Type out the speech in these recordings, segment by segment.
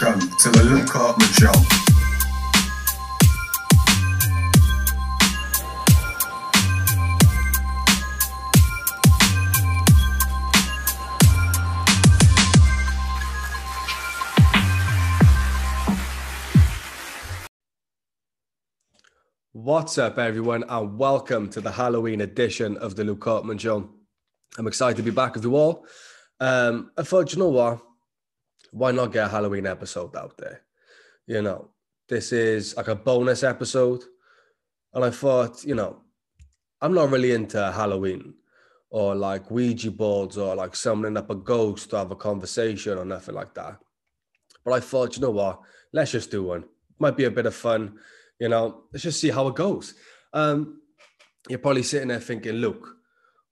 Welcome to the Luke Hartman Show. What's up, everyone, and welcome to the Halloween edition of the Luke Hartman Show. I'm excited to be back with you all. Um, I thought, you know what? Why not get a Halloween episode out there? You know, this is like a bonus episode. And I thought, you know, I'm not really into Halloween or like Ouija boards or like summoning up a ghost to have a conversation or nothing like that. But I thought, you know what? Let's just do one. Might be a bit of fun. You know, let's just see how it goes. Um, you're probably sitting there thinking, Luke,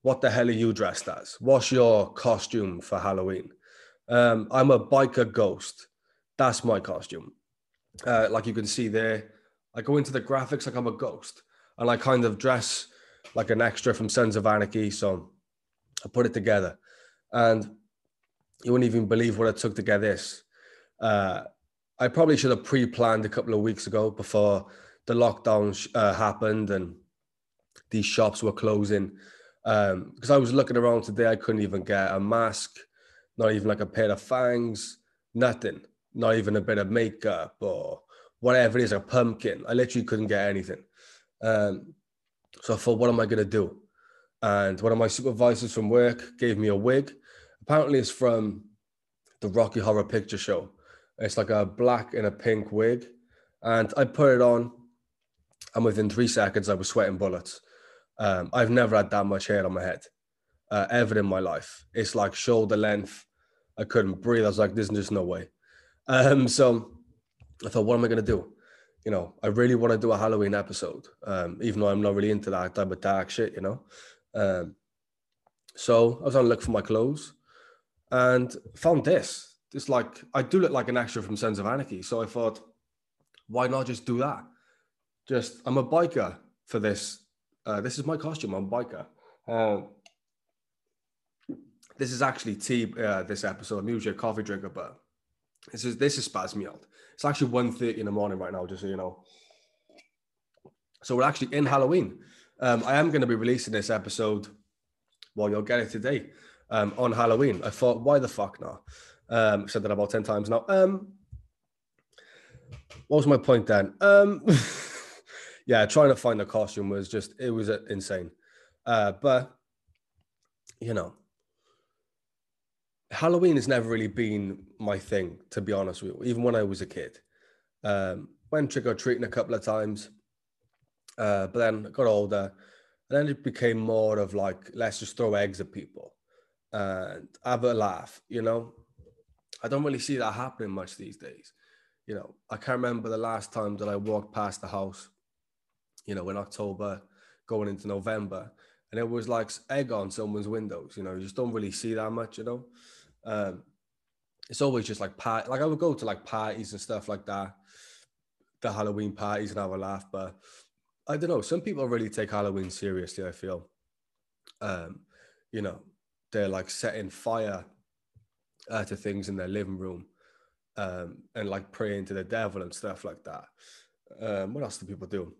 what the hell are you dressed as? What's your costume for Halloween? Um, I'm a biker ghost. That's my costume. Uh, like you can see there, I go into the graphics like I'm a ghost, and I kind of dress like an extra from Sons of Anarchy. So I put it together, and you wouldn't even believe what it took to get this. Uh, I probably should have pre-planned a couple of weeks ago before the lockdown uh, happened and these shops were closing. Um, because I was looking around today, I couldn't even get a mask, not even like a pair of fangs, nothing, not even a bit of makeup or whatever it is, a pumpkin. I literally couldn't get anything. Um, so I thought, what am I gonna do? And one of my supervisors from work gave me a wig. Apparently, it's from the Rocky Horror Picture Show. It's like a black and a pink wig. And I put it on, and within three seconds, I was sweating bullets. Um, I've never had that much hair on my head uh, ever in my life. It's like shoulder length. I couldn't breathe. I was like, there's just no way. Um, so I thought, what am I going to do? You know, I really want to do a Halloween episode, um, even though I'm not really into that type of dark shit, you know. Um, so I was on look for my clothes and found this it's like I do look like an extra from Sons of Anarchy. So I thought, why not just do that? Just I'm a biker for this. Uh, this is my costume. I'm a biker. Uh, this is actually tea. Uh, this episode. I'm usually a coffee drinker, but this is this is spaz me out. It's actually 1.30 in the morning right now, just so you know. So we're actually in Halloween. Um, I am going to be releasing this episode. Well, you'll get it today um, on Halloween. I thought, why the fuck not? Um, said that about 10 times now. Um, what was my point then? Um, yeah, trying to find a costume was just, it was uh, insane. Uh, but, you know, Halloween has never really been my thing, to be honest with you, even when I was a kid. Um, went trick or treating a couple of times, uh, but then I got older. And then it became more of like, let's just throw eggs at people and have a laugh, you know? I don't really see that happening much these days. You know, I can't remember the last time that I walked past the house, you know, in October going into November, and it was like egg on someone's windows. You know, you just don't really see that much, you know. Um, it's always just like part like I would go to like parties and stuff like that, the Halloween parties and have a laugh. But I don't know, some people really take Halloween seriously, I feel. Um, you know, they're like setting fire uh, to things in their living room um, and like praying to the devil and stuff like that. Um, what else do people do?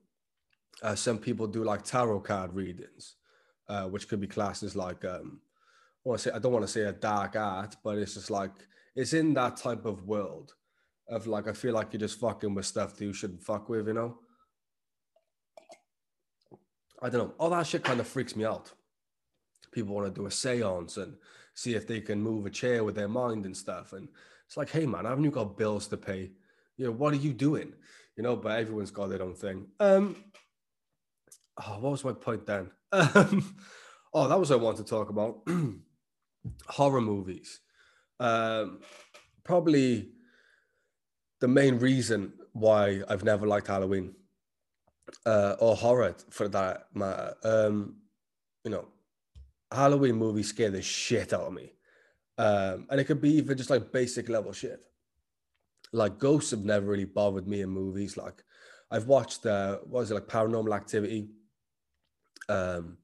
Uh, some people do like tarot card readings, uh, which could be classes like um, I say I don't want to say a dark art, but it's just like it's in that type of world of like I feel like you're just fucking with stuff that you shouldn't fuck with, you know. I don't know. All that shit kind of freaks me out. People want to do a seance and see if they can move a chair with their mind and stuff. And it's like, hey man, haven't you got bills to pay? You know, what are you doing? You know, but everyone's got their own thing. Um, oh, what was my point then? Um, oh, that was what I wanted to talk about. Horror movies. Um, probably the main reason why I've never liked Halloween uh, or horror for that matter. Um, you know, Halloween movies scare the shit out of me. Um, and it could be even just like basic level shit. Like ghosts have never really bothered me in movies. Like I've watched uh what is it like paranormal activity? Um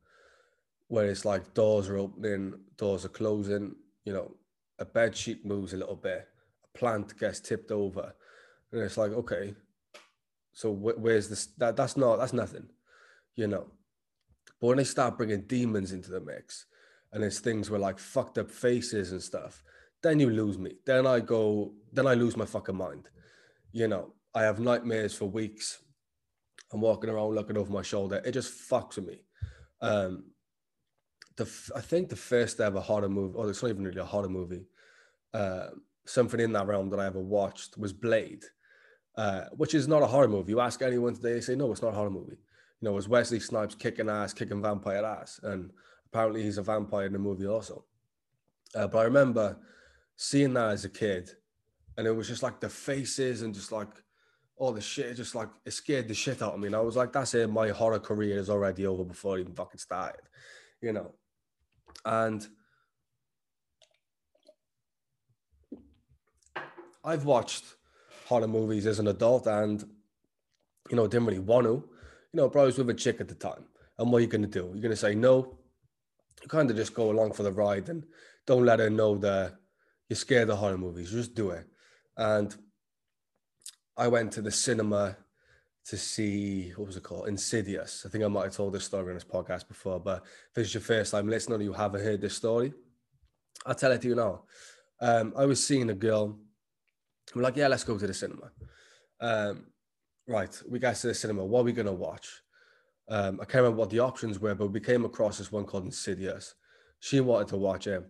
where it's like doors are opening, doors are closing, you know, a bed sheet moves a little bit, a plant gets tipped over, and it's like, okay, so wh- where's this? That that's not that's nothing, you know. But when they start bringing demons into the mix, and it's things with like fucked up faces and stuff, then you lose me. Then I go, then I lose my fucking mind. You know, I have nightmares for weeks. I'm walking around looking over my shoulder. It just fucks with me. Um, the I think the first ever horror movie, or it's not even really a horror movie, uh, something in that realm that I ever watched was Blade, uh, which is not a horror movie. You ask anyone today, they say no, it's not a horror movie. You know, it was Wesley Snipes kicking ass, kicking vampire ass, and apparently he's a vampire in the movie also. Uh, but I remember seeing that as a kid, and it was just like the faces and just like all the shit, just like it scared the shit out of me. And I was like, that's it, my horror career is already over before even fucking started, you know. And I've watched horror movies as an adult and, you know, didn't really want to. You know, probably was with a chick at the time. And what are you going to do? You're going to say no. You kind of just go along for the ride and don't let her know that you're scared of horror movies. Just do it. And I went to the cinema to see what was it called? Insidious. I think I might have told this story on this podcast before, but if it's your first time listening or you haven't heard this story, I'll tell it to you now. Um, I was seeing a girl. I'm like, yeah, let's go to the cinema. Um, right, we got to the cinema. What are we gonna watch? Um, I can't remember what the options were, but we came across this one called Insidious. She wanted to watch it.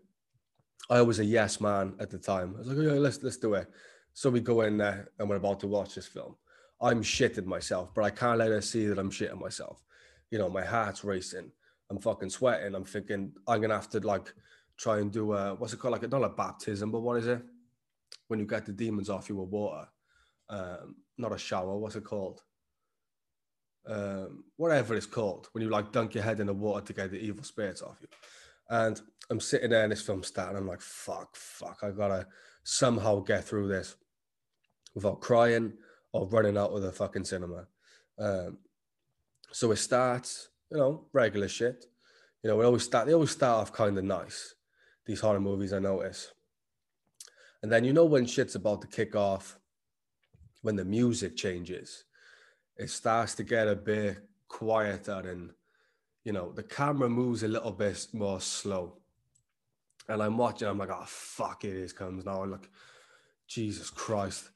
I was a yes man at the time. I was like, oh, yeah, let's let's do it. So we go in there and we're about to watch this film. I'm shitting myself, but I can't let her see that I'm shitting myself. You know, my heart's racing. I'm fucking sweating. I'm thinking I'm gonna have to like try and do a what's it called? Like not a baptism, but what is it? When you get the demons off you with water. Um, not a shower, what's it called? Um, whatever it's called, when you like dunk your head in the water to get the evil spirits off you. And I'm sitting there in this film starting, I'm like, fuck, fuck, I gotta somehow get through this without crying or running out of the fucking cinema. Um, so it starts, you know, regular shit. You know, we always start. They always start off kind of nice. These horror movies, I notice. And then you know when shit's about to kick off, when the music changes, it starts to get a bit quieter, and you know the camera moves a little bit more slow. And I'm watching. I'm like, oh fuck, it is comes now. Like, Jesus Christ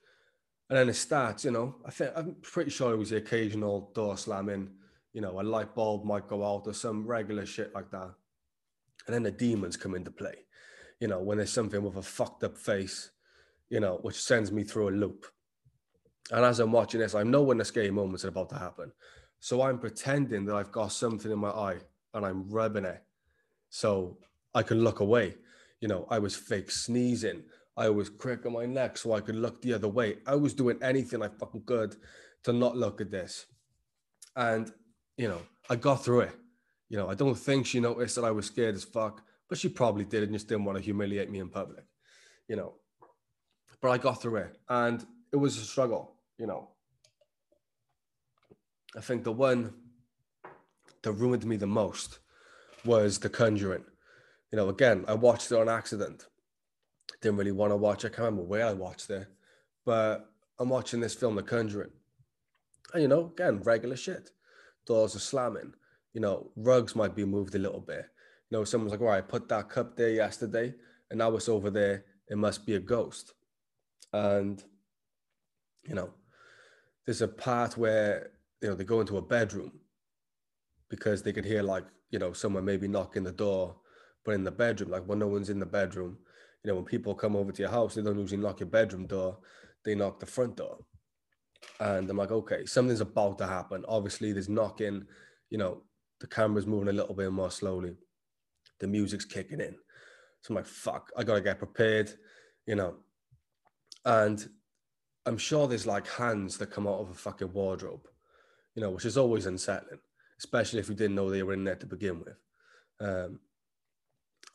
and then it starts, you know, I think I'm pretty sure it was the occasional door slamming, you know, a light bulb might go out or some regular shit like that. And then the demons come into play, you know, when there's something with a fucked up face, you know, which sends me through a loop. And as I'm watching this, I know when the scary moments are about to happen. So I'm pretending that I've got something in my eye and I'm rubbing it so I can look away. You know, I was fake sneezing. I was cracking my neck so I could look the other way. I was doing anything I fucking could to not look at this. And, you know, I got through it. You know, I don't think she noticed that I was scared as fuck, but she probably did and just didn't want to humiliate me in public, you know. But I got through it and it was a struggle, you know. I think the one that ruined me the most was The Conjuring. You know, again, I watched it on accident didn't really want to watch. I can't remember where I watched it, but I'm watching this film, The Conjuring. And you know, again, regular shit. Doors are slamming. You know, rugs might be moved a little bit. You know, someone's like, "All right, I put that cup there yesterday, and now it's over there. It must be a ghost." And you know, there's a part where you know they go into a bedroom because they could hear like you know someone maybe knocking the door, but in the bedroom, like when no one's in the bedroom, you know, when people come over to your house, they don't usually knock your bedroom door, they knock the front door. And I'm like, okay, something's about to happen. Obviously, there's knocking, you know, the camera's moving a little bit more slowly, the music's kicking in. So I'm like, fuck, I gotta get prepared, you know. And I'm sure there's like hands that come out of a fucking wardrobe, you know, which is always unsettling, especially if you didn't know they were in there to begin with. Um,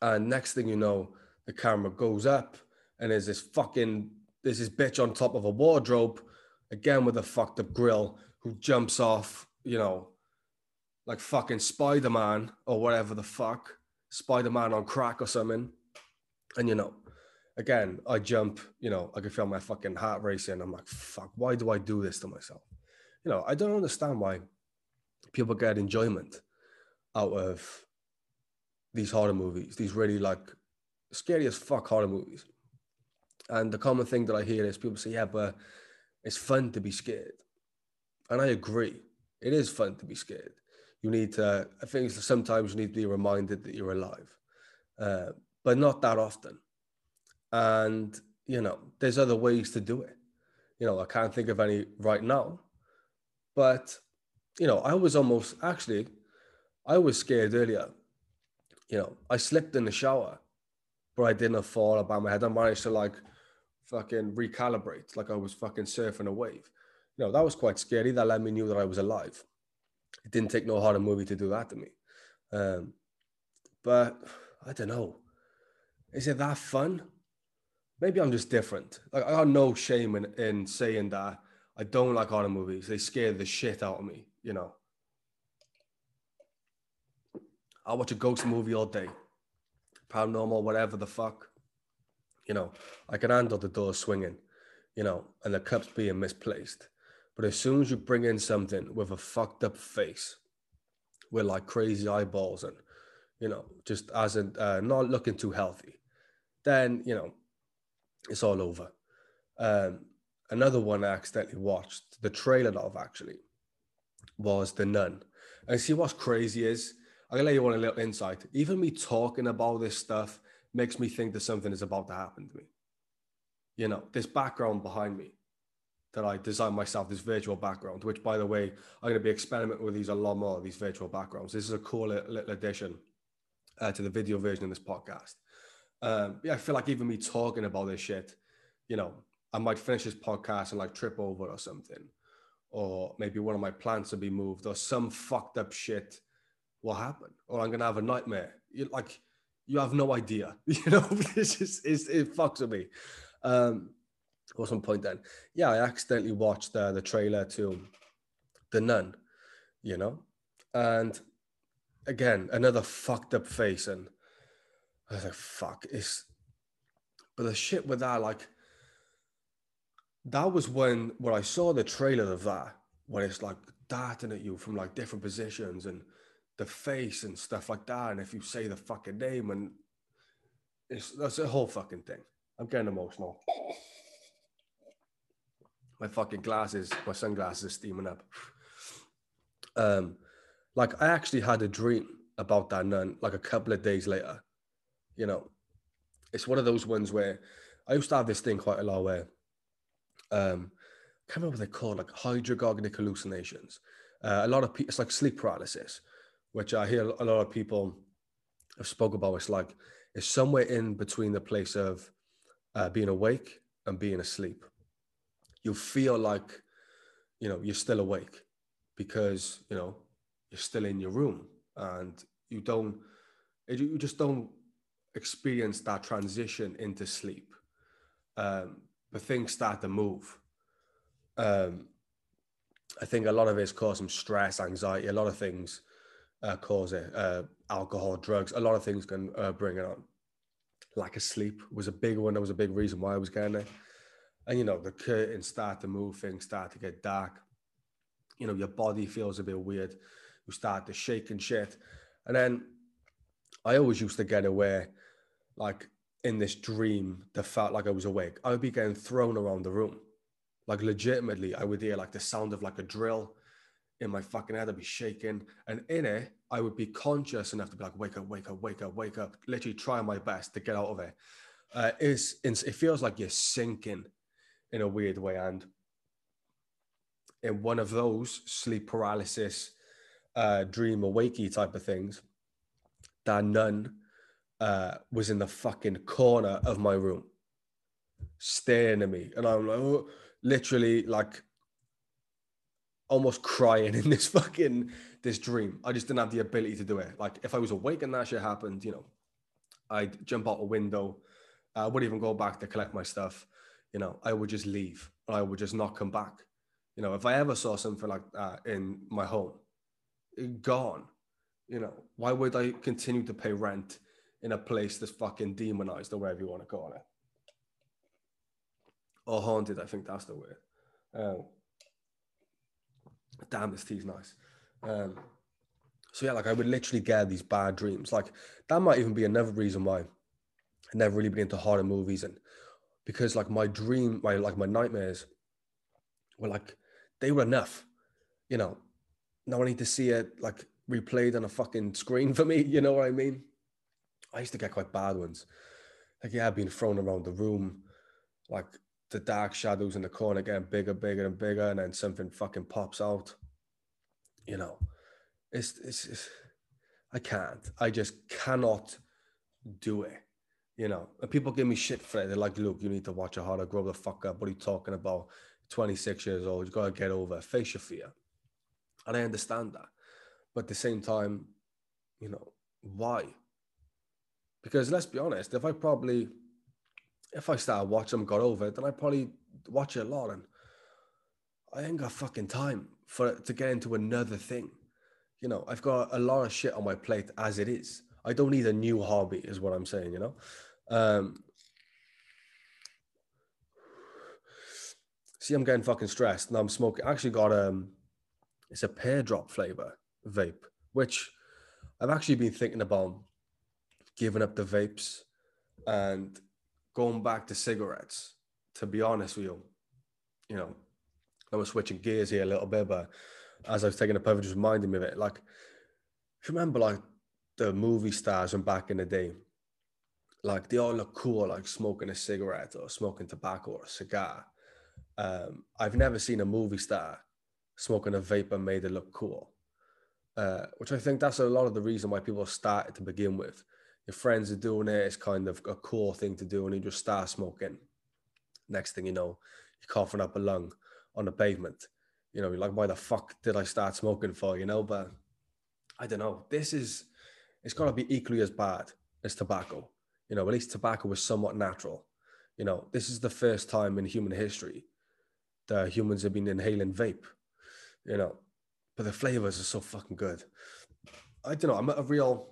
and next thing you know, the camera goes up and there's this fucking there's this bitch on top of a wardrobe again with a fucked up grill who jumps off you know like fucking spider-man or whatever the fuck spider-man on crack or something and you know again, I jump, you know, I can feel my fucking heart racing. I'm like, fuck, why do I do this to myself? You know, I don't understand why people get enjoyment out of these horror movies, these really like scary as fuck horror movies. And the common thing that I hear is people say, yeah, but it's fun to be scared. And I agree. It is fun to be scared. You need to, I think sometimes you need to be reminded that you're alive, uh, but not that often. And, you know, there's other ways to do it. You know, I can't think of any right now, but, you know, I was almost actually, I was scared earlier. You know, I slipped in the shower, but I didn't fall about my head. I managed to like fucking recalibrate, like I was fucking surfing a wave. You know, that was quite scary. That let me knew that I was alive. It didn't take no horror movie to do that to me. Um, but I don't know. Is it that fun? maybe I'm just different. Like I got no shame in, in saying that I don't like horror movies. They scare the shit out of me, you know. I'll watch a ghost movie all day. Paranormal, whatever the fuck. You know, I can handle the door swinging, you know, and the cups being misplaced. But as soon as you bring in something with a fucked up face, with like crazy eyeballs and, you know, just as in uh, not looking too healthy, then, you know, it's all over. Um, another one I accidentally watched, the trailer of actually, was The Nun. And see what's crazy is, I'm gonna let you on a little insight. Even me talking about this stuff makes me think that something is about to happen to me. You know, this background behind me that I designed myself, this virtual background, which by the way, I'm gonna be experimenting with these a lot more, these virtual backgrounds. This is a cool little addition uh, to the video version of this podcast. Um, yeah, I feel like even me talking about this shit, you know, I might finish this podcast and like trip over or something, or maybe one of my plants will be moved, or some fucked up shit will happened? or I'm gonna have a nightmare. You like, you have no idea, you know. this is, it fucks with me. Um, what's my point then? Yeah, I accidentally watched uh, the trailer to The Nun, you know, and again another fucked up face and I was like, fuck, it's but the shit with that, like that was when when I saw the trailer of that, when it's like darting at you from like different positions and the face and stuff like that. And if you say the fucking name and it's that's a whole fucking thing. I'm getting emotional. My fucking glasses, my sunglasses are steaming up. Um, like I actually had a dream about that nun like a couple of days later you know, it's one of those ones where I used to have this thing quite a lot where um, I can't remember what they call like hypnagogic hallucinations. Uh, a lot of people, it's like sleep paralysis, which I hear a lot of people have spoke about. It's like it's somewhere in between the place of uh, being awake and being asleep. You feel like, you know, you're still awake because you know you're still in your room and you don't, you just don't experience that transition into sleep. Um, but things start to move. Um, I think a lot of it's causing stress, anxiety, a lot of things uh, cause it. Uh, alcohol, drugs, a lot of things can uh, bring it on. Lack of sleep was a big one. That was a big reason why I was getting it. And you know, the curtains start to move, things start to get dark. You know, your body feels a bit weird. You start to shake and shit. And then I always used to get away like in this dream that felt like I was awake, I would be getting thrown around the room. Like legitimately, I would hear like the sound of like a drill in my fucking head. I'd be shaking. And in it, I would be conscious enough to be like, wake up, wake up, wake up, wake up, literally trying my best to get out of it. Uh, it's, it's, it feels like you're sinking in a weird way. And in one of those sleep paralysis, uh, dream awakey type of things, that nun uh, was in the fucking corner of my room, staring at me, and I'm like, oh, literally like almost crying in this fucking this dream. I just didn't have the ability to do it. Like if I was awake and that shit happened, you know, I'd jump out a window. I wouldn't even go back to collect my stuff. You know, I would just leave. I would just not come back. You know, if I ever saw something like that in my home, gone. You know, why would I continue to pay rent in a place that's fucking demonized or whatever you want to call it. or haunted. I think that's the word. Um, damn, this tea's nice. Um, so yeah, like I would literally get these bad dreams. Like that might even be another reason why I never really been into horror movies, and because like my dream, my like my nightmares were like they were enough, you know. Now I need to see it like replayed on a fucking screen for me. You know what I mean? I used to get quite bad ones. Like yeah, being thrown around the room, like the dark shadows in the corner getting bigger, bigger, and bigger, and then something fucking pops out. You know, it's, it's, it's I can't. I just cannot do it. You know, and people give me shit for it. They're like, "Look, you need to watch a horror. Grow the fuck up. What are you talking about? 26 years old. You gotta get over it. Face your fear." And I understand that, but at the same time, you know, why? Because let's be honest, if I probably, if I started watching them, got over it, then I probably watch it a lot, and I ain't got fucking time for to get into another thing. You know, I've got a lot of shit on my plate as it is. I don't need a new hobby, is what I'm saying. You know, um, see, I'm getting fucking stressed, and I'm smoking. I actually got um, it's a pear drop flavor vape, which I've actually been thinking about giving up the vapes and going back to cigarettes. To be honest with you, you know, I was switching gears here a little bit, but as I was taking a it just reminded me of it. Like, remember, like the movie stars from back in the day, like they all look cool, like smoking a cigarette or smoking tobacco or a cigar. Um, I've never seen a movie star smoking a and made it look cool, uh, which I think that's a lot of the reason why people started to begin with. Your friends are doing it; it's kind of a cool thing to do, and you just start smoking. Next thing you know, you're coughing up a lung on the pavement. You know, like, why the fuck did I start smoking for? You know, but I don't know. This is, it's got to be equally as bad as tobacco. You know, at least tobacco was somewhat natural. You know, this is the first time in human history that humans have been inhaling vape. You know, but the flavors are so fucking good. I don't know. I'm a real,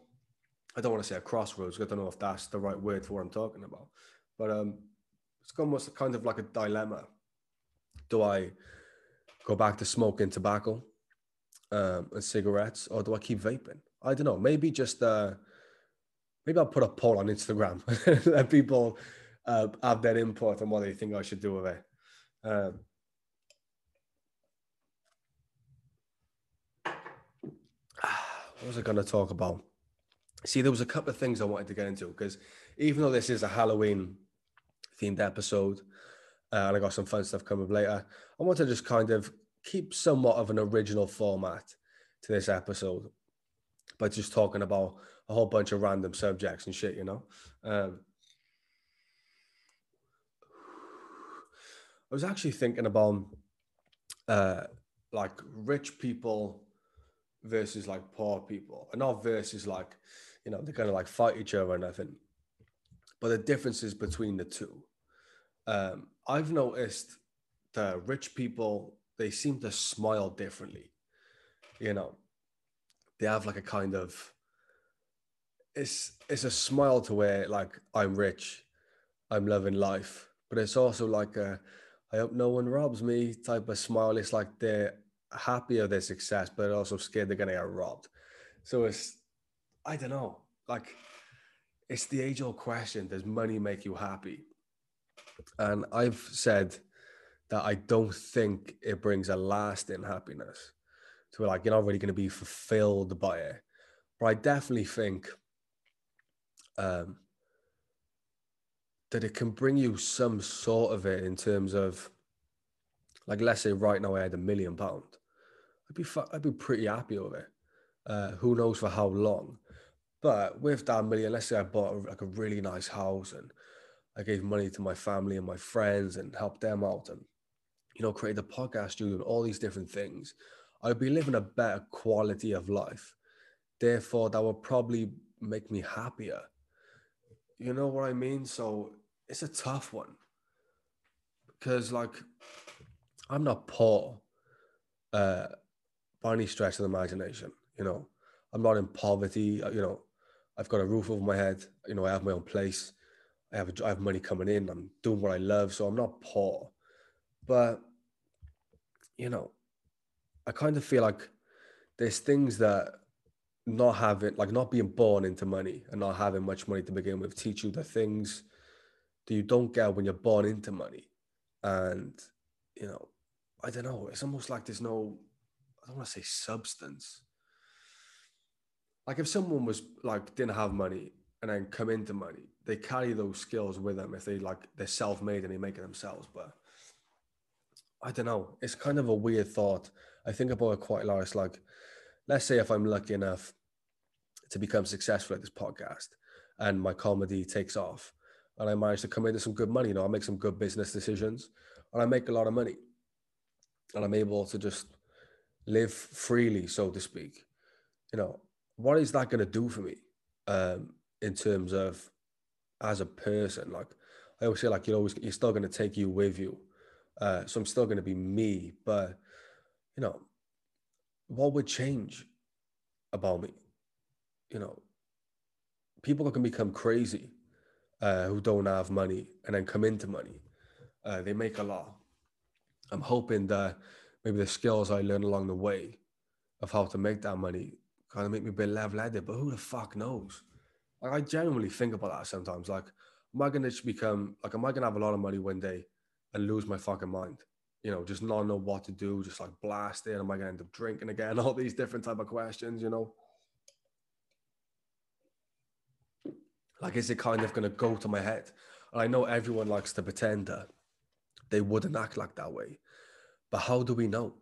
I don't want to say a crossroads. I don't know if that's the right word for what I'm talking about, but um, it's almost kind of like a dilemma do I go back to smoking tobacco um, and cigarettes, or do I keep vaping? I don't know. Maybe just uh, maybe I'll put a poll on Instagram let people uh, have their input on what they think I should do with it. Um, what was I going to talk about? See, there was a couple of things I wanted to get into because even though this is a Halloween themed episode, uh, and I got some fun stuff coming up later. I want to just kind of keep somewhat of an original format to this episode by just talking about a whole bunch of random subjects and shit, you know. Um, I was actually thinking about uh, like rich people versus like poor people, and not versus like you know they're gonna like fight each other or nothing, but the differences between the two. Um, I've noticed the rich people, they seem to smile differently. You know, they have like a kind of, it's, it's a smile to where like, I'm rich, I'm loving life, but it's also like a, I hope no one robs me type of smile. It's like they're happy of their success, but also scared they're going to get robbed. So it's, I don't know, like it's the age old question Does money make you happy? And I've said that I don't think it brings a lasting happiness to like you're not really going to be fulfilled by it. But I definitely think um, that it can bring you some sort of it in terms of, like, let's say right now I had a million pound, I'd be I'd be pretty happy with it. Uh, who knows for how long? But with that million, let's say I bought like a really nice house and I gave money to my family and my friends and helped them out and, you know, created a podcast studio and all these different things, I'd be living a better quality of life. Therefore, that would probably make me happier. You know what I mean? So it's a tough one because, like, I'm not poor uh, by any stretch of the imagination. You know, I'm not in poverty. You know, I've got a roof over my head. You know, I have my own place. I have a, I have money coming in. I'm doing what I love, so I'm not poor. But you know, I kind of feel like there's things that not having like not being born into money and not having much money to begin with teach you the things that you don't get when you're born into money and you know i don't know it's almost like there's no i don't want to say substance like if someone was like didn't have money and then come into money they carry those skills with them if they like they're self-made and they make it themselves but i don't know. It's kind of a weird thought. I think about it quite a lot. It's like let's say if i'm lucky enough to become successful at this podcast and my comedy takes off and I manage to come into some good money, you know, I make some good business decisions and I make a lot of money and I'm able to just live freely, so to speak. You know, what is that going to do for me um, in terms of as a person? Like I always say, like you're always you're still going to take you with you. Uh, so I'm still going to be me, but you know, what would change about me? you know, people can become crazy uh, who don't have money and then come into money. Uh, they make a lot. I'm hoping that maybe the skills I learn along the way of how to make that money kind of make me a bit level-headed. But who the fuck knows? Like I genuinely think about that sometimes. Like, am I gonna become like, am I gonna have a lot of money one day and lose my fucking mind? You know, just not know what to do, just like blast it. Am I gonna end up drinking again? All these different type of questions, you know. Like, is it kind of going to go to my head? And I know everyone likes to pretend that they wouldn't act like that way. But how do we know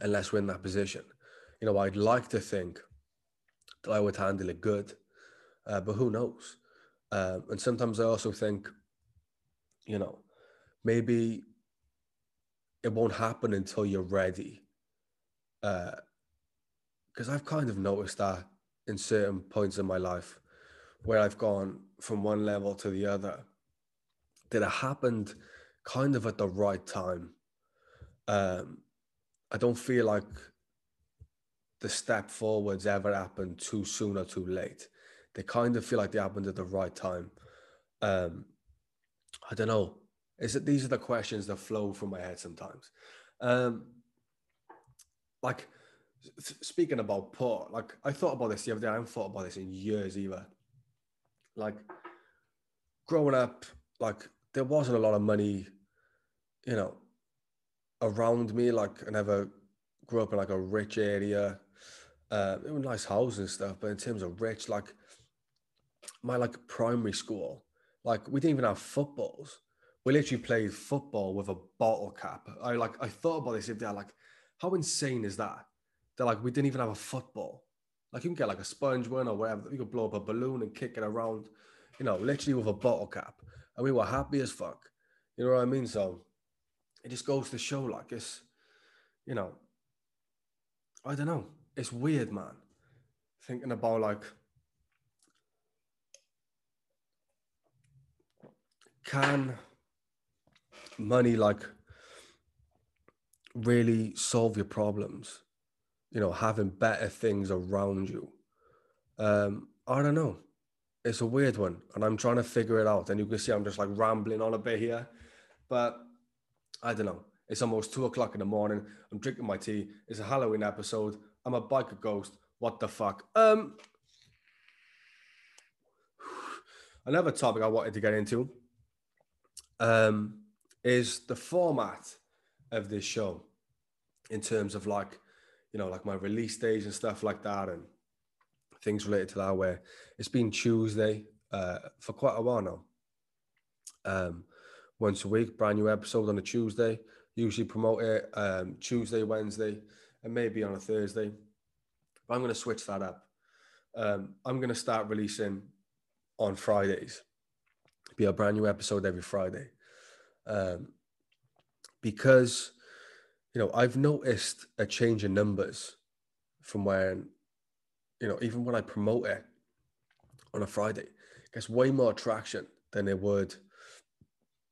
unless we're in that position? You know, I'd like to think that I would handle it good, uh, but who knows? Um, and sometimes I also think, you know, maybe it won't happen until you're ready. Because uh, I've kind of noticed that in certain points in my life where I've gone from one level to the other, that it happened kind of at the right time. Um, I don't feel like the step forwards ever happened too soon or too late. They kind of feel like they happened at the right time. Um, I don't know. Is it these are the questions that flow from my head sometimes? Um, like speaking about Port, like I thought about this the other day. I haven't thought about this in years either like growing up, like there wasn't a lot of money, you know, around me. Like I never grew up in like a rich area. Uh, it was nice houses and stuff, but in terms of rich, like my like primary school, like we didn't even have footballs. We literally played football with a bottle cap. I like I thought about this if they're like, how insane is that? They're like, we didn't even have a football. Like you can get like a sponge one or whatever. You could blow up a balloon and kick it around, you know, literally with a bottle cap. And we were happy as fuck. You know what I mean? So it just goes to show like it's, you know, I don't know. It's weird, man. Thinking about like can money like really solve your problems? you know, having better things around you. Um, I don't know. It's a weird one, and I'm trying to figure it out. And you can see I'm just like rambling on a bit here, but I don't know. It's almost two o'clock in the morning. I'm drinking my tea. It's a Halloween episode. I'm a biker ghost. What the fuck? Um, another topic I wanted to get into um, is the format of this show in terms of like you know, like my release days and stuff like that, and things related to that. Where it's been Tuesday uh, for quite a while now. Um, once a week, brand new episode on a Tuesday. Usually promote it um, Tuesday, Wednesday, and maybe on a Thursday. But I'm going to switch that up. Um, I'm going to start releasing on Fridays. Be a brand new episode every Friday. Um, because you know, I've noticed a change in numbers from when, you know, even when I promote it on a Friday, it gets way more traction than it would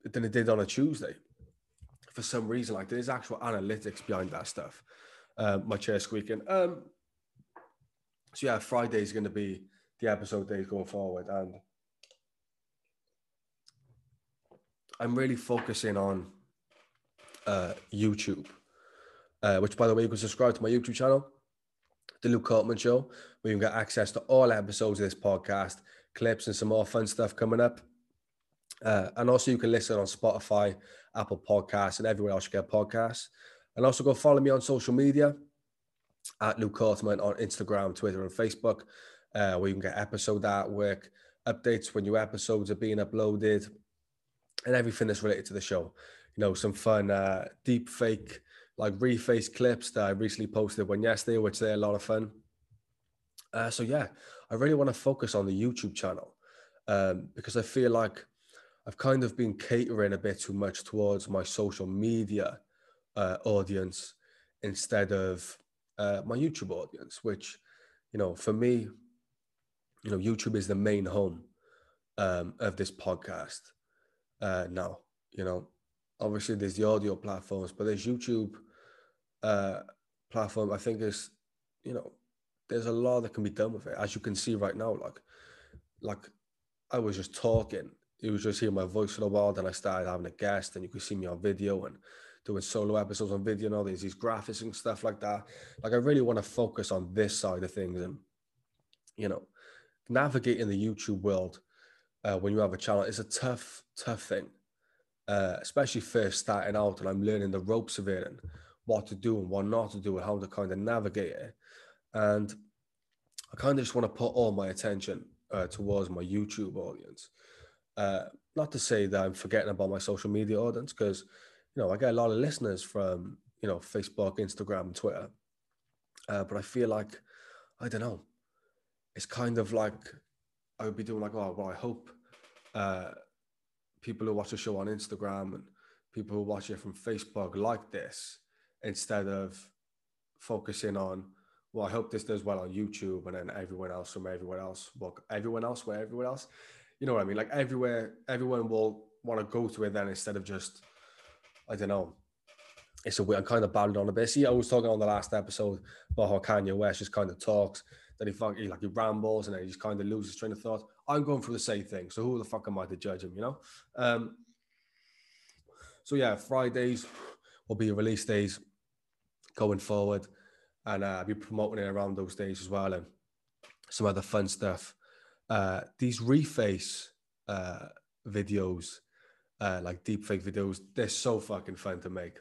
than it did on a Tuesday. For some reason, like there's actual analytics behind that stuff. Um, my chair squeaking. Um, so yeah, Friday is going to be the episode days going forward, and I'm really focusing on uh, YouTube, uh, which, by the way, you can subscribe to my YouTube channel, The Luke Cartman Show, where you can get access to all episodes of this podcast, clips, and some more fun stuff coming up. Uh, and also, you can listen on Spotify, Apple Podcasts, and everywhere else you get podcasts. And also, go follow me on social media at Luke Cartman on Instagram, Twitter, and Facebook, uh, where you can get episode artwork, updates when new episodes are being uploaded, and everything that's related to the show. You know, some fun uh, deep fake, like reface clips that I recently posted one yesterday, which they're a lot of fun. Uh, so, yeah, I really want to focus on the YouTube channel um, because I feel like I've kind of been catering a bit too much towards my social media uh, audience instead of uh, my YouTube audience, which, you know, for me, you know, YouTube is the main home um, of this podcast uh, now. You know, obviously there's the audio platforms, but there's YouTube uh, platform. I think is, you know, there's a lot that can be done with it, as you can see right now. Like, like I was just talking you was just hearing my voice for a while. Then I started having a guest, and you could see me on video and doing solo episodes on video. And all these these graphics and stuff like that. Like I really want to focus on this side of things, and you know, navigating the YouTube world uh, when you have a channel is a tough, tough thing, uh, especially first starting out. And I'm learning the ropes of it and what to do and what not to do and how to kind of navigate it. And I kind of just want to put all my attention uh, towards my YouTube audience. Uh, not to say that I'm forgetting about my social media audience, because you know I get a lot of listeners from you know Facebook, Instagram, Twitter. Uh, but I feel like I don't know. It's kind of like I would be doing like, oh well, I hope uh, people who watch the show on Instagram and people who watch it from Facebook like this instead of focusing on well, I hope this does well on YouTube and then everyone else from everyone else, well, everyone else where everyone else you know what I mean? Like everywhere, everyone will want to go to it then instead of just, I don't know. It's a weird, I'm kind of battling on a bit. See, I was talking on the last episode about how Kanye West just kind of talks, then he, fuck, he like he rambles and then he just kind of loses train of thought. I'm going through the same thing. So who the fuck am I to judge him, you know? Um, so yeah, Fridays will be release days going forward. And uh, I'll be promoting it around those days as well. And some other fun stuff uh, these reface uh, videos, uh, like deepfake videos, they're so fucking fun to make.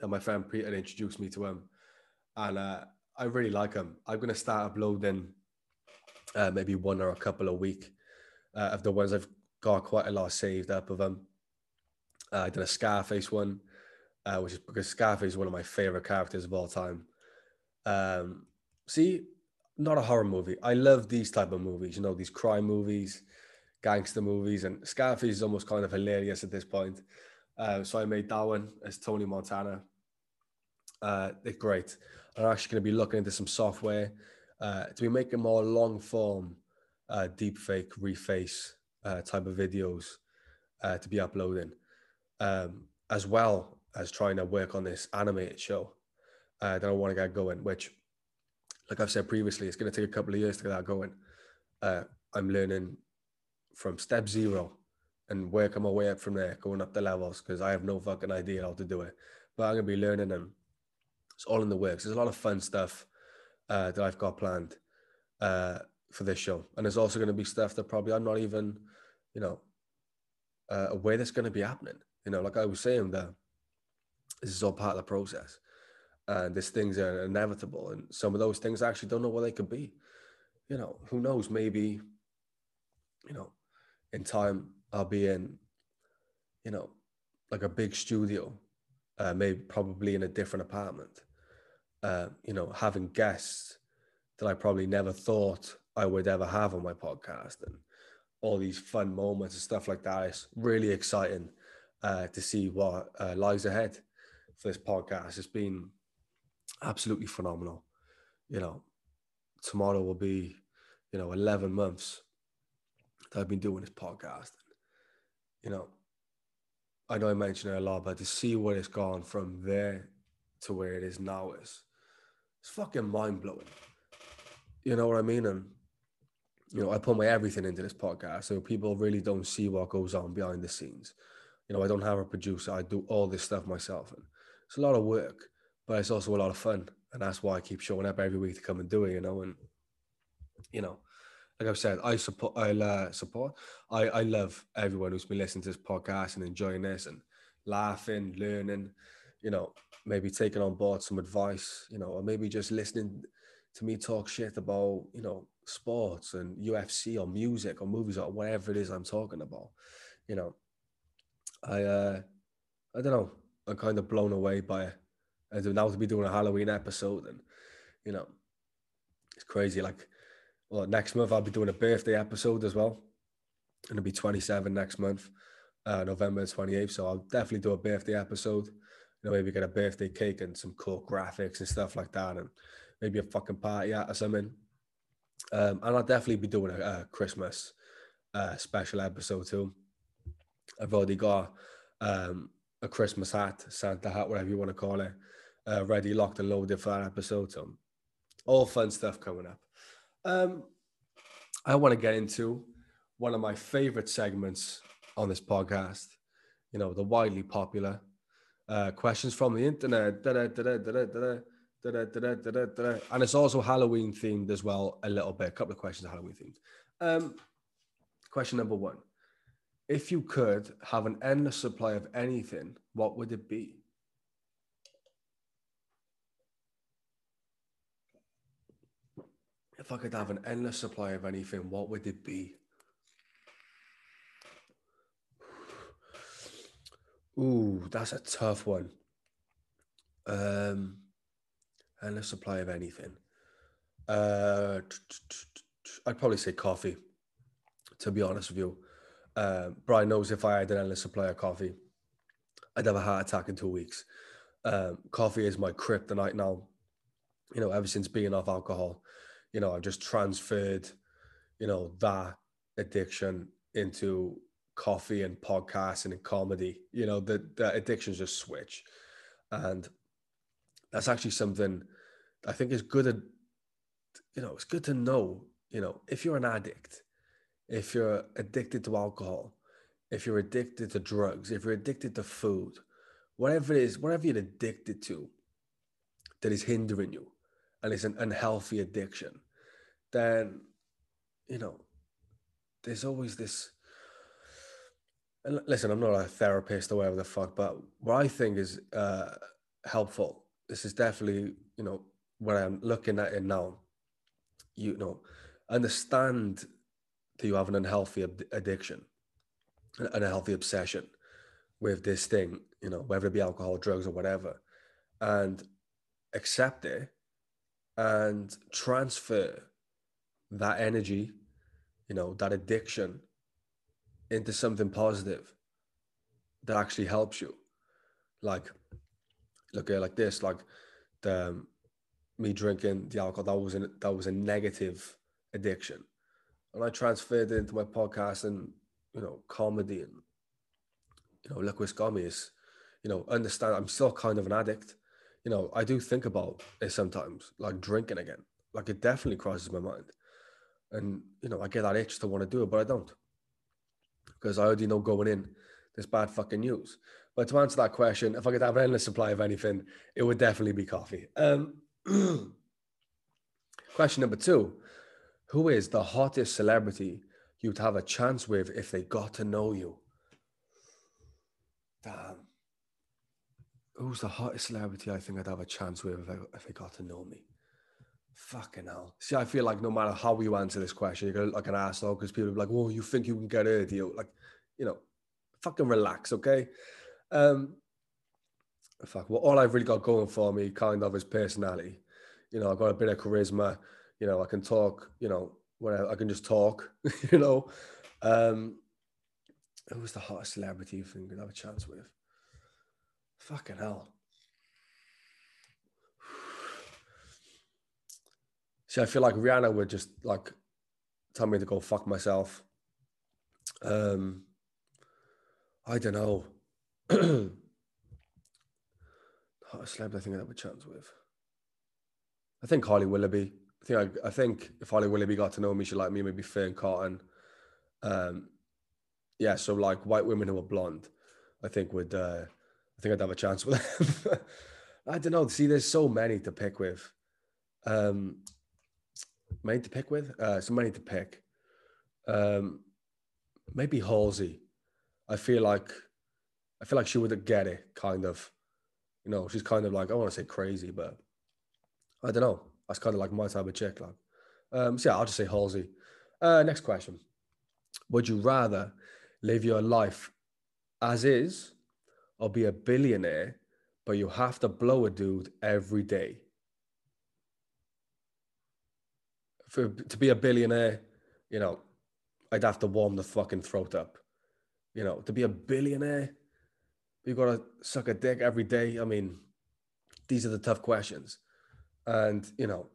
And my friend Peter introduced me to them, and uh, I really like them. I'm gonna start uploading uh, maybe one or a couple a week uh, of the ones I've got quite a lot saved up of them. Uh, I did a Scarface one, uh, which is because Scarface is one of my favorite characters of all time. Um, see, not a horror movie. I love these type of movies, you know, these crime movies, gangster movies, and Scarface is almost kind of hilarious at this point. Uh, so I made that one as Tony Montana. Uh, they're great. I'm actually going to be looking into some software uh, to be making more long form, uh, deep fake, reface uh, type of videos uh, to be uploading, um, as well as trying to work on this animated show uh, that I want to get going, which like I've said previously, it's going to take a couple of years to get that going. I'm learning from step zero and working my way up from there, going up the levels because I have no fucking idea how to do it. But I'm going to be learning them. it's all in the works. There's a lot of fun stuff uh, that I've got planned uh, for this show. And there's also going to be stuff that probably I'm not even, you know, uh, aware that's going to be happening. You know, like I was saying, that this is all part of the process and these things are inevitable and some of those things I actually don't know what they could be you know who knows maybe you know in time i'll be in you know like a big studio uh, maybe probably in a different apartment uh, you know having guests that i probably never thought i would ever have on my podcast and all these fun moments and stuff like that is really exciting uh, to see what uh, lies ahead for this podcast it's been absolutely phenomenal. You know, tomorrow will be, you know, 11 months that I've been doing this podcast. You know, I know I mentioned it a lot, but to see where it's gone from there to where it is now is it's fucking mind blowing. You know what I mean? And you know, I put my everything into this podcast, so people really don't see what goes on behind the scenes. You know, I don't have a producer. I do all this stuff myself, and it's a lot of work, but it's also a lot of fun, and that's why I keep showing up every week to come and do it. You know, and you know, like I've said, I support. I uh, support. I I love everyone who's been listening to this podcast and enjoying this and laughing, learning. You know, maybe taking on board some advice. You know, or maybe just listening to me talk shit about you know sports and UFC or music or movies or whatever it is I'm talking about. You know, I uh I don't know. I'm kind of blown away by it. And now to be doing a Halloween episode and you know, it's crazy. Like, well, next month I'll be doing a birthday episode as well. And it'll be 27 next month, uh, November 28th. So I'll definitely do a birthday episode. You know, maybe get a birthday cake and some cool graphics and stuff like that. And maybe a fucking party at or something. Um, and I'll definitely be doing a, a Christmas uh, special episode too. I've already got um, a Christmas hat, Santa hat, whatever you want to call it, uh, ready, locked, and loaded for that episode. So, all fun stuff coming up. Um, I want to get into one of my favorite segments on this podcast. You know, the widely popular uh, questions from the internet. And it's also Halloween themed as well, a little bit. A couple of questions Halloween themed. Um, question number one If you could have an endless supply of anything, what would it be? If I could have an endless supply of anything, what would it be? Ooh, that's a tough one. Um, endless supply of anything. Uh, I'd probably say coffee. To be honest with you, uh, Brian knows if I had an endless supply of coffee, I'd have a heart attack in two weeks. Um, coffee is my kryptonite now. You know, ever since being off alcohol, you know, I've just transferred, you know, that addiction into coffee and podcasts and comedy. You know, the, the addictions just switch. And that's actually something I think is good at, you know, it's good to know, you know, if you're an addict, if you're addicted to alcohol, if you're addicted to drugs, if you're addicted to food, whatever it is, whatever you're addicted to that is hindering you and it's an unhealthy addiction, then, you know, there's always this. And listen, I'm not a therapist or whatever the fuck, but what I think is uh, helpful this is definitely you know when I'm looking at it now, you know, understand that you have an unhealthy ad- addiction, an unhealthy obsession with this thing, you know, whether it be alcohol, drugs, or whatever, and accept it and transfer that energy, you know, that addiction into something positive that actually helps you. Like look at like this, like the um, me drinking the alcohol that was an, that was a negative addiction, and I transferred it into my podcast and you know comedy and you know liquid scummy is you know understand I'm still kind of an addict. You know I do think about it sometimes, like drinking again. Like it definitely crosses my mind, and you know I get that itch to want to do it, but I don't because I already know going in there's bad fucking news. But to answer that question, if I could have an endless supply of anything, it would definitely be coffee. Um, question number two Who is the hottest celebrity you'd have a chance with if they got to know you? Damn. Who's the hottest celebrity I think I'd have a chance with if, I, if they got to know me? Fucking hell. See, I feel like no matter how you answer this question, you're gonna look like an asshole because people be like, "Well, you think you can get a deal?" Like, you know, fucking relax, okay? Um, fuck. Well, all I've really got going for me, kind of, is personality. You know, I've got a bit of charisma. You know, I can talk. You know, whatever. I can just talk. you know, um, who was the hottest celebrity you think you'd have a chance with? Fucking hell. See, I feel like Rihanna would just like tell me to go fuck myself. Um, I don't know. Hottest celeb I think I have a chance with. I think Holly Willoughby. I think I, I think if Holly Willoughby got to know me, she'd like me, maybe Fearne Cotton. Um, yeah, so like white women who are blonde. I think would uh, I think I'd have a chance with them. I don't know. See, there's so many to pick with. Um, many to pick with. Uh, so many to pick. Um, maybe Halsey. I feel like I feel like she would get it, kind of. You know, she's kind of like I want to say crazy, but I don't know. That's kind of like my type of chick. Like, um, so yeah, I'll just say Halsey. Uh, next question: Would you rather live your life as is, or be a billionaire, but you have to blow a dude every day? For to be a billionaire, you know, I'd have to warm the fucking throat up. You know, to be a billionaire, you got to suck a dick every day. I mean, these are the tough questions. And, you know,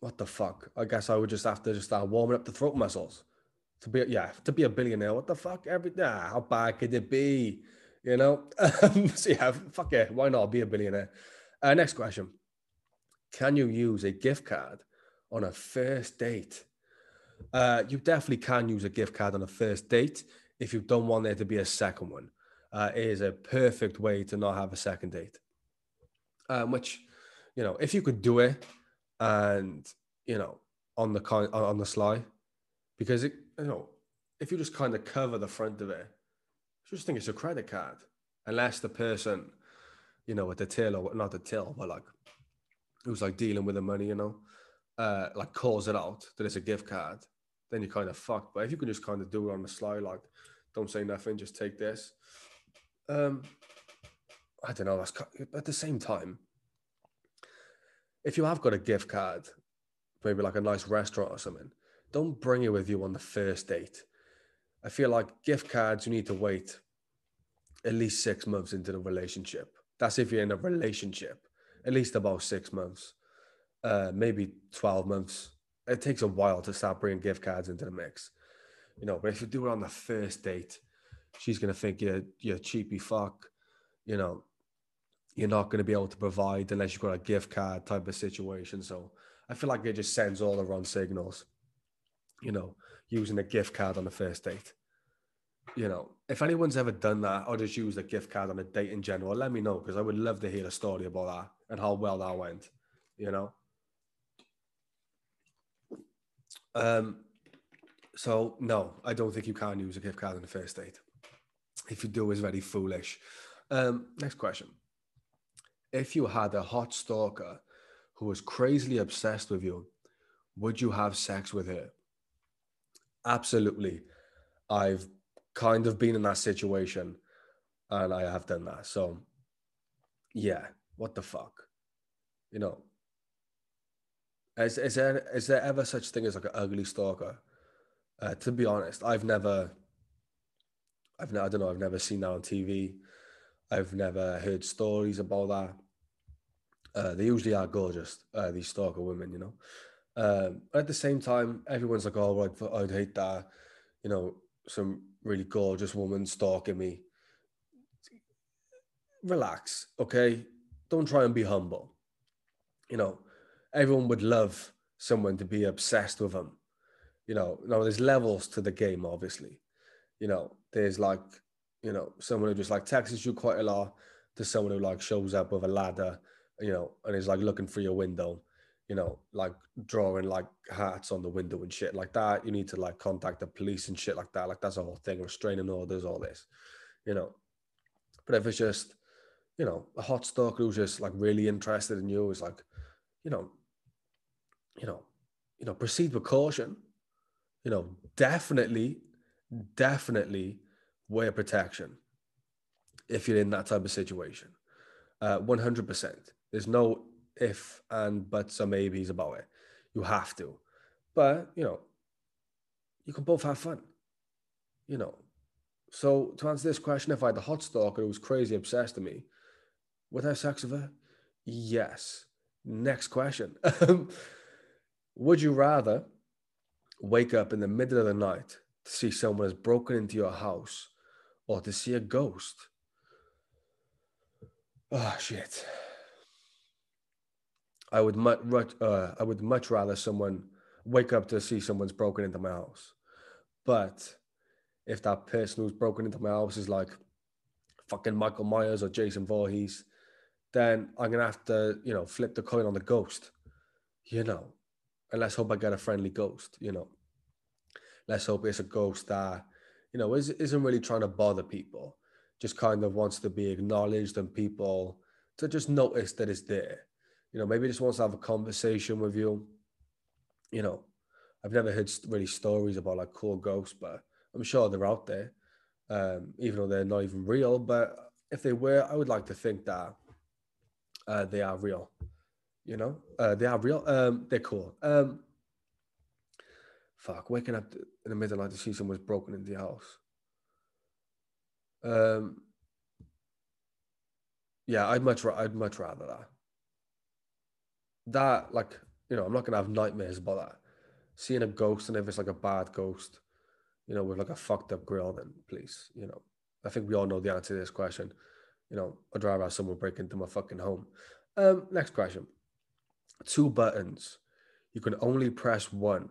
what the fuck? I guess I would just have to just start warming up the throat muscles. To be, yeah, to be a billionaire, what the fuck? Every, nah, how bad could it be? You know? so, yeah, fuck it. Why not be a billionaire? Uh, next question Can you use a gift card on a first date? Uh, you definitely can use a gift card on a first date if you don't want there to be a second one. Uh, it is a perfect way to not have a second date. Um, which, you know, if you could do it and you know on the con- on the sly, because it, you know, if you just kind of cover the front of it, just think it's a credit card, unless the person, you know, at the till or not the till, but like who's like dealing with the money, you know, uh, like calls it out that it's a gift card, then you're kind of fucked. But if you can just kind of do it on the sly, like don't say nothing, just take this. Um, I don't know. That's at the same time. If you have got a gift card, maybe like a nice restaurant or something, don't bring it with you on the first date. I feel like gift cards you need to wait at least six months into the relationship. That's if you're in a relationship, at least about six months, uh, maybe twelve months. It takes a while to start bringing gift cards into the mix, you know. But if you do it on the first date, she's gonna think you're you're cheapy fuck, you know. You're not gonna be able to provide unless you've got a gift card type of situation. So I feel like it just sends all the wrong signals, you know, using a gift card on a first date. You know, if anyone's ever done that or just used a gift card on a date in general, let me know because I would love to hear a story about that and how well that went. You know. Um. So no, I don't think you can use a gift card on a first date if you do it's very foolish. Um, next question. If you had a hot stalker who was crazily obsessed with you, would you have sex with her? Absolutely. I've kind of been in that situation and I have done that. So, yeah, what the fuck? You know, is, is there is there ever such thing as like an ugly stalker? Uh, to be honest, I've never I've I don't know. I've never seen that on TV. I've never heard stories about that. Uh, they usually are gorgeous. Uh, these stalker women, you know. Um, at the same time, everyone's like, "Oh, I'd, I'd hate that," you know, some really gorgeous woman stalking me. Relax, okay. Don't try and be humble. You know, everyone would love someone to be obsessed with them. You know, now there's levels to the game, obviously you know, there's like, you know, someone who just like texts you quite a lot to someone who like shows up with a ladder, you know, and is like looking through your window, you know, like drawing like hearts on the window and shit like that. You need to like contact the police and shit like that. Like that's a whole thing, restraining orders, all this, you know. But if it's just, you know, a hot stalker who's just like really interested in you, is like, you know, you know, you know, proceed with caution. You know, definitely definitely wear protection if you're in that type of situation. Uh, 100%. There's no if and buts or maybes about it. You have to. But, you know, you can both have fun. You know. So to answer this question, if I had a hot stalker who was crazy obsessed with me, would I have sex with her? Yes. Next question. would you rather wake up in the middle of the night to see someone has broken into your house or to see a ghost. Oh shit. I would much uh, I would much rather someone wake up to see someone's broken into my house. But if that person who's broken into my house is like fucking Michael Myers or Jason Voorhees, then I'm gonna have to, you know, flip the coin on the ghost. You know, and let's hope I get a friendly ghost. You know, let's hope it's a ghost that, you know, is, isn't really trying to bother people, just kind of wants to be acknowledged and people to just notice that it's there. You know, maybe just wants to have a conversation with you. You know, I've never heard really stories about like cool ghosts, but I'm sure they're out there, um, even though they're not even real. But if they were, I would like to think that uh, they are real. You know, uh, they are real. Um, they're cool. Um, fuck, waking up in the middle of the night to see someone's broken into your house. Um, yeah, I'd much, I'd much rather that. That, like, you know, I'm not gonna have nightmares about that. Seeing a ghost, and if it's like a bad ghost, you know, with like a fucked up grill, then please, you know, I think we all know the answer to this question. You know, I'd rather have someone break into my fucking home. Um, next question. Two buttons. You can only press one.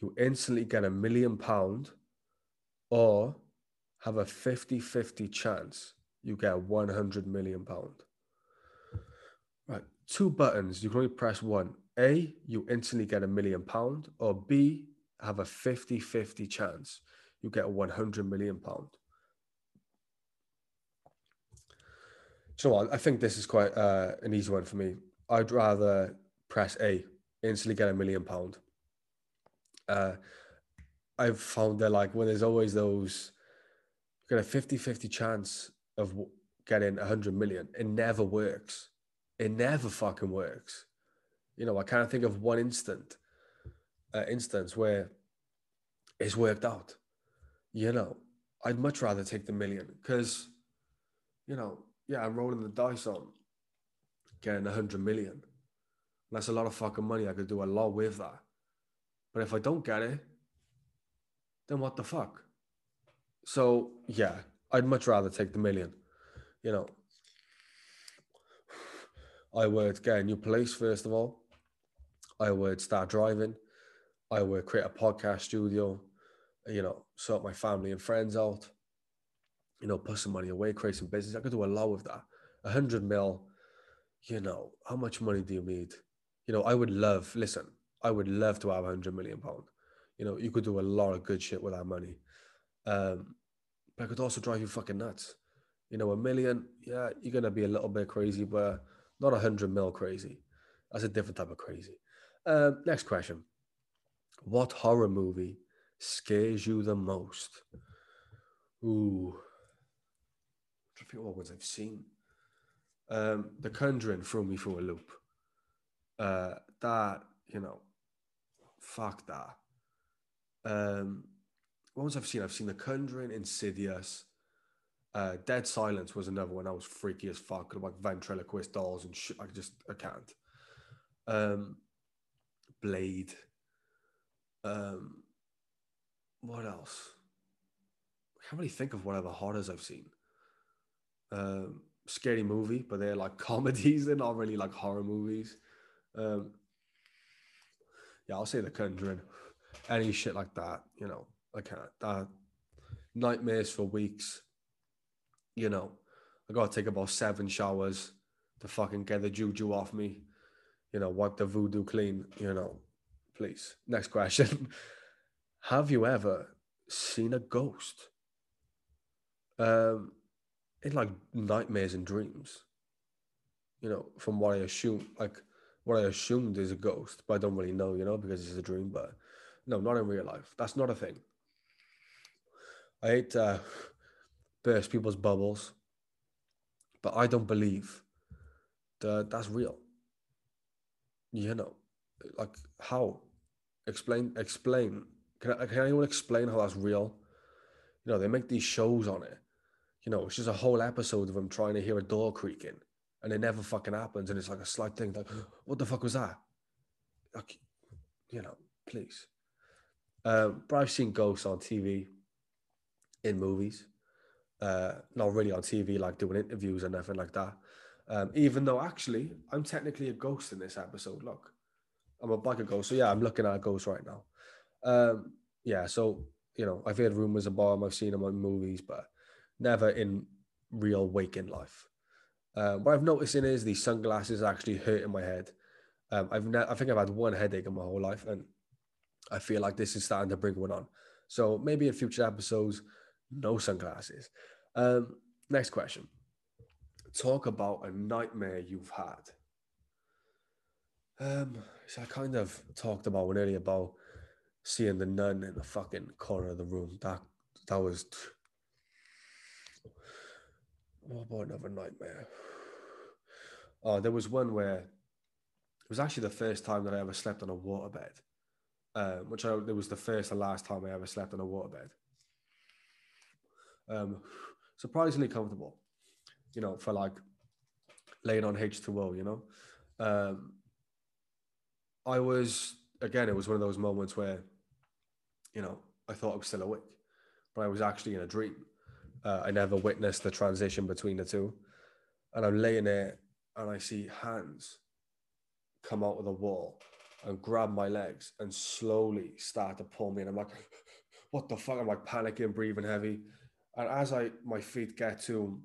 You instantly get a million pound or have a 50 50 chance you get 100 million pound. Two buttons. You can only press one. A, you instantly get a million pound, or B, have a 50 50 chance you get a 100 million pound. Know what? I think this is quite uh, an easy one for me. I'd rather press A, instantly get a million pound. Uh, I've found that like when there's always those, you get a 50 50 chance of getting 100 million, it never works. It never fucking works. You know, I can't think of one instant, uh, instance where it's worked out. You know, I'd much rather take the million because, you know, yeah, I'm rolling the dice on getting a 100 million. That's a lot of fucking money. I could do a lot with that. But if I don't get it, then what the fuck? So, yeah, I'd much rather take the million. You know, I would get a new place, first of all. I would start driving. I would create a podcast studio, you know, sort my family and friends out, you know, put some money away, create some business. I could do a lot with that. A hundred mil, you know, how much money do you need? You know, I would love, listen, I would love to have a hundred million pound. You know, you could do a lot of good shit with that money. Um, but I could also drive you fucking nuts. You know, a million, yeah, you're gonna be a little bit crazy, but not a hundred mil crazy. That's a different type of crazy. Um, next question. What horror movie scares you the most? Ooh. I think what ones I've seen. Um, the Conjuring threw me through a loop. Uh, that, you know, fuck that. Um, what ones I've seen? I've seen The Conjuring, Insidious. Uh, Dead Silence was another one. I was freaky as fuck, like ventriloquist dolls and shit. I just, I can't. Um, Blade. Um, what else? I can't really think of what other horrors I've seen. Um, scary movie, but they're like comedies. They're not really like horror movies. Um, yeah, I'll say The Conjuring. Any shit like that, you know, I can't. That nightmares for weeks. You know, I gotta take about seven showers to fucking get the juju off me. You know, wipe the voodoo clean. You know, please. Next question. Have you ever seen a ghost? Um, in like nightmares and dreams. You know, from what I assume, like what I assumed is a ghost, but I don't really know, you know, because it's a dream. But no, not in real life. That's not a thing. I hate to burst people's bubbles, but I don't believe that that's real. You know, like how? Explain, explain. Can, I, can anyone explain how that's real? You know, they make these shows on it. You know, it's just a whole episode of them trying to hear a door creaking and it never fucking happens. And it's like a slight thing like, what the fuck was that? Like, you know, please. Um, but I've seen ghosts on TV, in movies, uh, not really on TV, like doing interviews and nothing like that. Um, even though actually I'm technically a ghost in this episode. Look, I'm a black ghost. So yeah, I'm looking at a ghost right now. Um, yeah, so you know, I've heard rumors about them, I've seen them on movies, but never in real waking life. Uh, what I've noticed in is these sunglasses actually hurt in my head. Um, I've ne- I think I've had one headache in my whole life, and I feel like this is starting to bring one on. So maybe in future episodes, no sunglasses. Um, next question. Talk about a nightmare you've had. Um, so I kind of talked about one earlier about seeing the nun in the fucking corner of the room. That that was what about another nightmare? Oh, there was one where it was actually the first time that I ever slept on a waterbed, um, which I, it was the first and last time I ever slept on a waterbed. Um, surprisingly comfortable, you know, for like laying on H2O, you know. Um, I was, again, it was one of those moments where, you know, I thought I was still awake, but I was actually in a dream. Uh, I never witnessed the transition between the two. And I'm laying there and I see hands come out of the wall and grab my legs and slowly start to pull me. And I'm like, what the fuck? I'm like panicking, breathing heavy. And as I my feet get to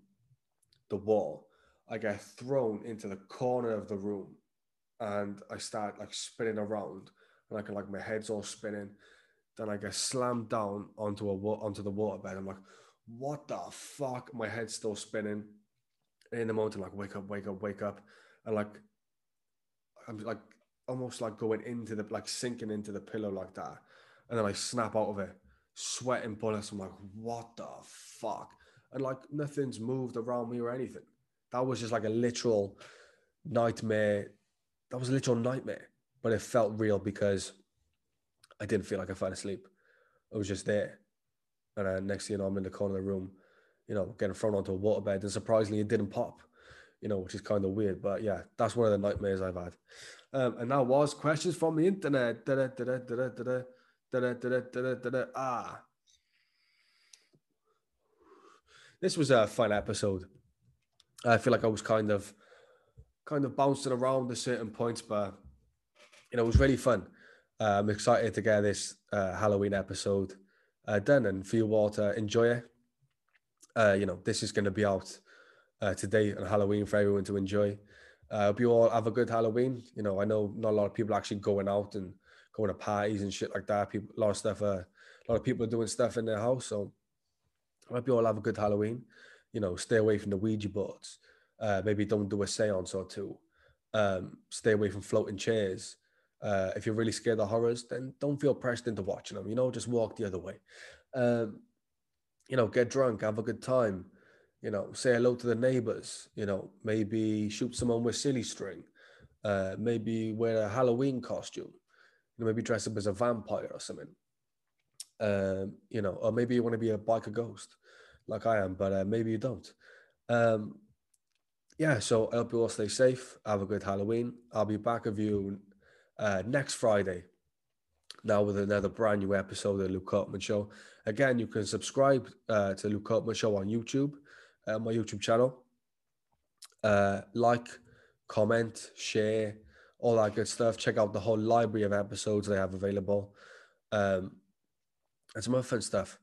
the wall, I get thrown into the corner of the room and I start like spinning around and I can like my head's all spinning. Then I get slammed down onto a onto the waterbed. I'm like, what the fuck? My head's still spinning. And in the moment, I'm like, wake up, wake up, wake up. And like, I'm like almost like going into the, like sinking into the pillow like that. And then I snap out of it, sweating bullets. I'm like, what the fuck? And like, nothing's moved around me or anything. That was just like a literal nightmare. That was a literal nightmare, but it felt real because I didn't feel like I fell asleep. I was just there. And then next thing you know, I'm in the corner of the room, you know, getting thrown onto a waterbed. And surprisingly, it didn't pop, you know, which is kind of weird. But yeah, that's one of the nightmares I've had. Um, and that was questions from the internet. Da-da, da-da, da-da, Ah. This was a fun episode. I feel like I was kind of kind of bouncing around at certain points, but you know, it was really fun. Uh, I'm excited to get this uh, Halloween episode uh, done and for you all to enjoy it. Uh, you know, this is going to be out uh, today on Halloween for everyone to enjoy. I hope you all have a good Halloween. You know, I know not a lot of people actually going out and going to parties and shit like that. People, a lot of stuff, uh, a lot of people are doing stuff in their house. So I hope you all have a good Halloween. You know, stay away from the Ouija boards. Uh, maybe don't do a seance or two. Um, stay away from floating chairs. Uh, if you're really scared of horrors, then don't feel pressed into watching them. You know, just walk the other way. Um, you know, get drunk, have a good time. You know, say hello to the neighbors. You know, maybe shoot someone with silly string. Uh, maybe wear a Halloween costume. Know, maybe dress up as a vampire or something. Um, you know, or maybe you want to be a biker ghost, like I am, but uh, maybe you don't. Um, yeah, so I hope you all stay safe. Have a good Halloween. I'll be back with you uh, next Friday now with another brand new episode of the Luke Courtman Show. Again, you can subscribe uh, to Luke Courtman Show on YouTube, uh, my YouTube channel. Uh, like, comment, share, all that good stuff. Check out the whole library of episodes they have available. Um, and some other fun stuff.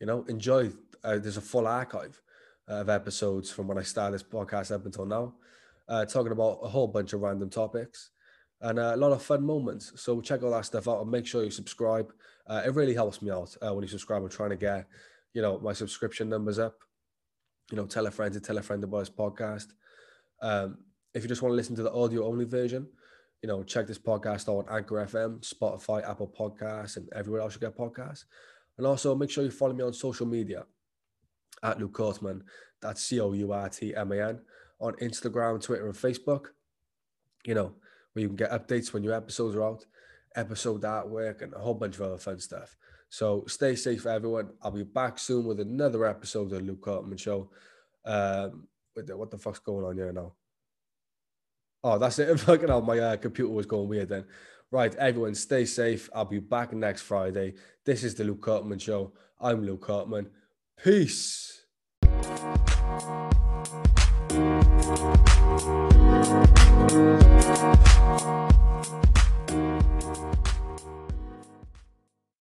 You know, enjoy. Uh, there's a full archive of episodes from when I started this podcast up until now, uh, talking about a whole bunch of random topics and uh, a lot of fun moments. So check all that stuff out and make sure you subscribe. Uh, it really helps me out uh, when you subscribe. I'm trying to get, you know, my subscription numbers up. You know, tell a friend to tell a friend about this podcast. Um, if you just want to listen to the audio only version, you know, check this podcast out on Anchor FM, Spotify, Apple Podcasts, and everywhere else you get podcasts. And also make sure you follow me on social media at Luke Courtman. That's C O U R T M A N on Instagram, Twitter, and Facebook. You know, where you can get updates when your episodes are out, episode artwork, and a whole bunch of other fun stuff. So stay safe, everyone. I'll be back soon with another episode of Luke Courtman Show. Um, what the fuck's going on here now? Oh, that's it. Fucking hell, my uh, computer was going weird then. Right, everyone, stay safe. I'll be back next Friday. This is the Luke Courtman Show. I'm Luke Courtman. Peace.